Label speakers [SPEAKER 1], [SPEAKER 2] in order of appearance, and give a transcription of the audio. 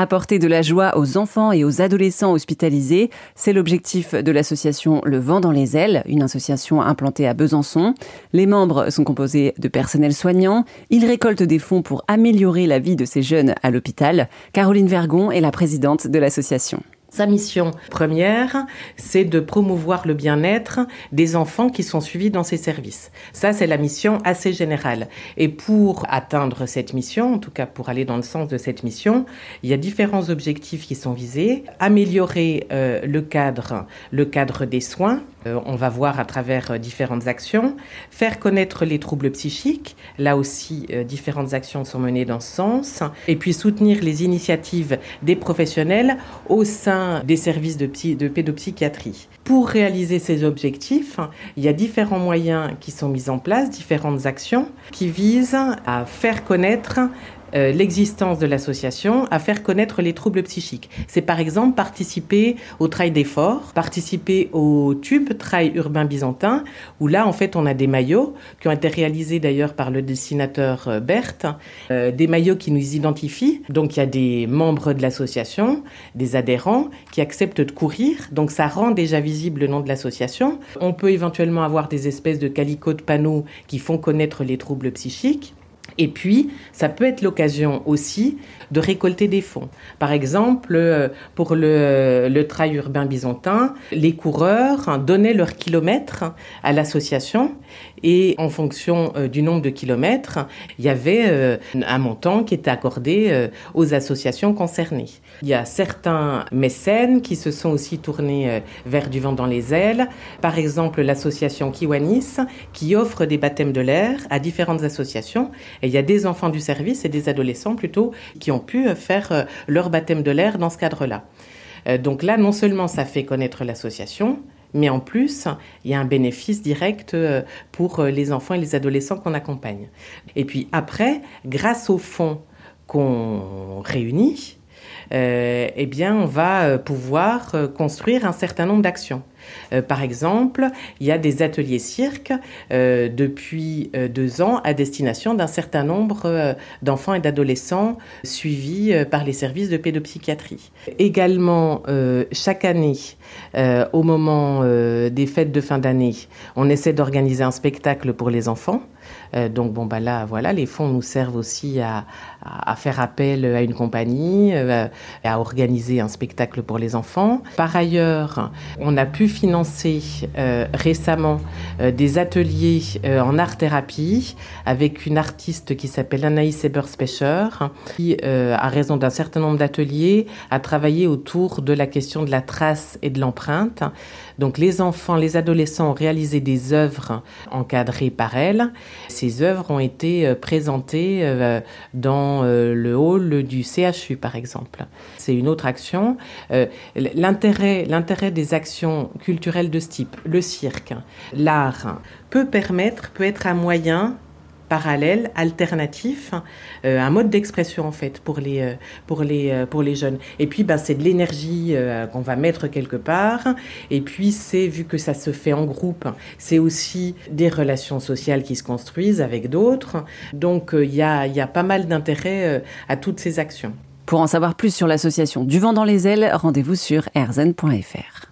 [SPEAKER 1] Apporter de la joie aux enfants et aux adolescents hospitalisés, c'est l'objectif de l'association Le Vent dans les ailes, une association implantée à Besançon. Les membres sont composés de personnel soignant. Ils récoltent des fonds pour améliorer la vie de ces jeunes à l'hôpital. Caroline Vergon est la présidente de l'association.
[SPEAKER 2] Sa mission première, c'est de promouvoir le bien-être des enfants qui sont suivis dans ses services. Ça, c'est la mission assez générale. Et pour atteindre cette mission, en tout cas pour aller dans le sens de cette mission, il y a différents objectifs qui sont visés. Améliorer euh, le cadre, le cadre des soins. Euh, on va voir à travers euh, différentes actions. Faire connaître les troubles psychiques. Là aussi, différentes actions sont menées dans ce sens. Et puis soutenir les initiatives des professionnels au sein des services de, pédopsychiatrie. Pour réaliser ces objectifs, il y a différents moyens qui sont mis en place, différentes actions qui visent à faire connaître euh, l'existence de l'association à faire connaître les troubles psychiques. C'est par exemple participer au trail d'effort, participer au tube trail urbain byzantin, où là en fait on a des maillots qui ont été réalisés d'ailleurs par le dessinateur euh, Berthe, euh, des maillots qui nous identifient. Donc il y a des membres de l'association, des adhérents qui acceptent de courir, donc ça rend déjà visible le nom de l'association. On peut éventuellement avoir des espèces de calicots de panneaux qui font connaître les troubles psychiques. Et puis, ça peut être l'occasion aussi de récolter des fonds. Par exemple, euh, pour le, le trail urbain byzantin, les coureurs donnaient leurs kilomètres à l'association et en fonction euh, du nombre de kilomètres, il y avait euh, un montant qui était accordé aux associations concernées. Il y a certains mécènes qui se sont aussi tournés vers du vent dans les ailes. Par exemple, l'association Kiwanis qui offre des baptêmes de l'air à différentes associations. Et il y a des enfants du service et des adolescents plutôt qui ont pu faire euh, leur baptême de l'air dans ce cadre-là. Euh, donc là, non seulement ça fait connaître l'association, mais en plus, il y a un bénéfice direct euh, pour les enfants et les adolescents qu'on accompagne. Et puis après, grâce aux fonds qu'on réunit, eh bien, on va pouvoir construire un certain nombre d'actions. Euh, par exemple, il y a des ateliers cirque euh, depuis euh, deux ans à destination d'un certain nombre d'enfants et d'adolescents suivis par les services de pédopsychiatrie. Également, chaque année, au moment des fêtes de fin d'année, on essaie d'organiser un spectacle pour les enfants. donc bon bah là voilà les fonds nous servent aussi à, faire appel à une compagnie, organiser un spectacle pour les enfants. Par ailleurs, on a pu financer euh, récemment euh, des ateliers euh, en art-thérapie avec une artiste qui s'appelle Anaïs Eberspecher, qui, à raison d'un certain nombre d'ateliers, a travaillé autour de la question de la trace et de l'empreinte. Donc les enfants, les adolescents ont réalisé des œuvres encadrées par elle. Ces œuvres ont été présentées dans le hall du CHU, par exemple. C'est une autre action. L'intérêt, l'intérêt des actions culturel de ce type, le cirque, l'art, peut permettre, peut être un moyen parallèle, alternatif, euh, un mode d'expression en fait pour les, euh, pour les, euh, pour les jeunes. Et puis ben, c'est de l'énergie qu'on va mettre quelque part. Et puis c'est, vu que ça se fait en groupe, c'est aussi des relations sociales qui se construisent avec d'autres. Donc il y, a, y a pas mal d'intérêt à toutes ces actions.
[SPEAKER 1] Pour en savoir plus sur l'association Du vent dans les ailes, rendez-vous sur erzen.fr.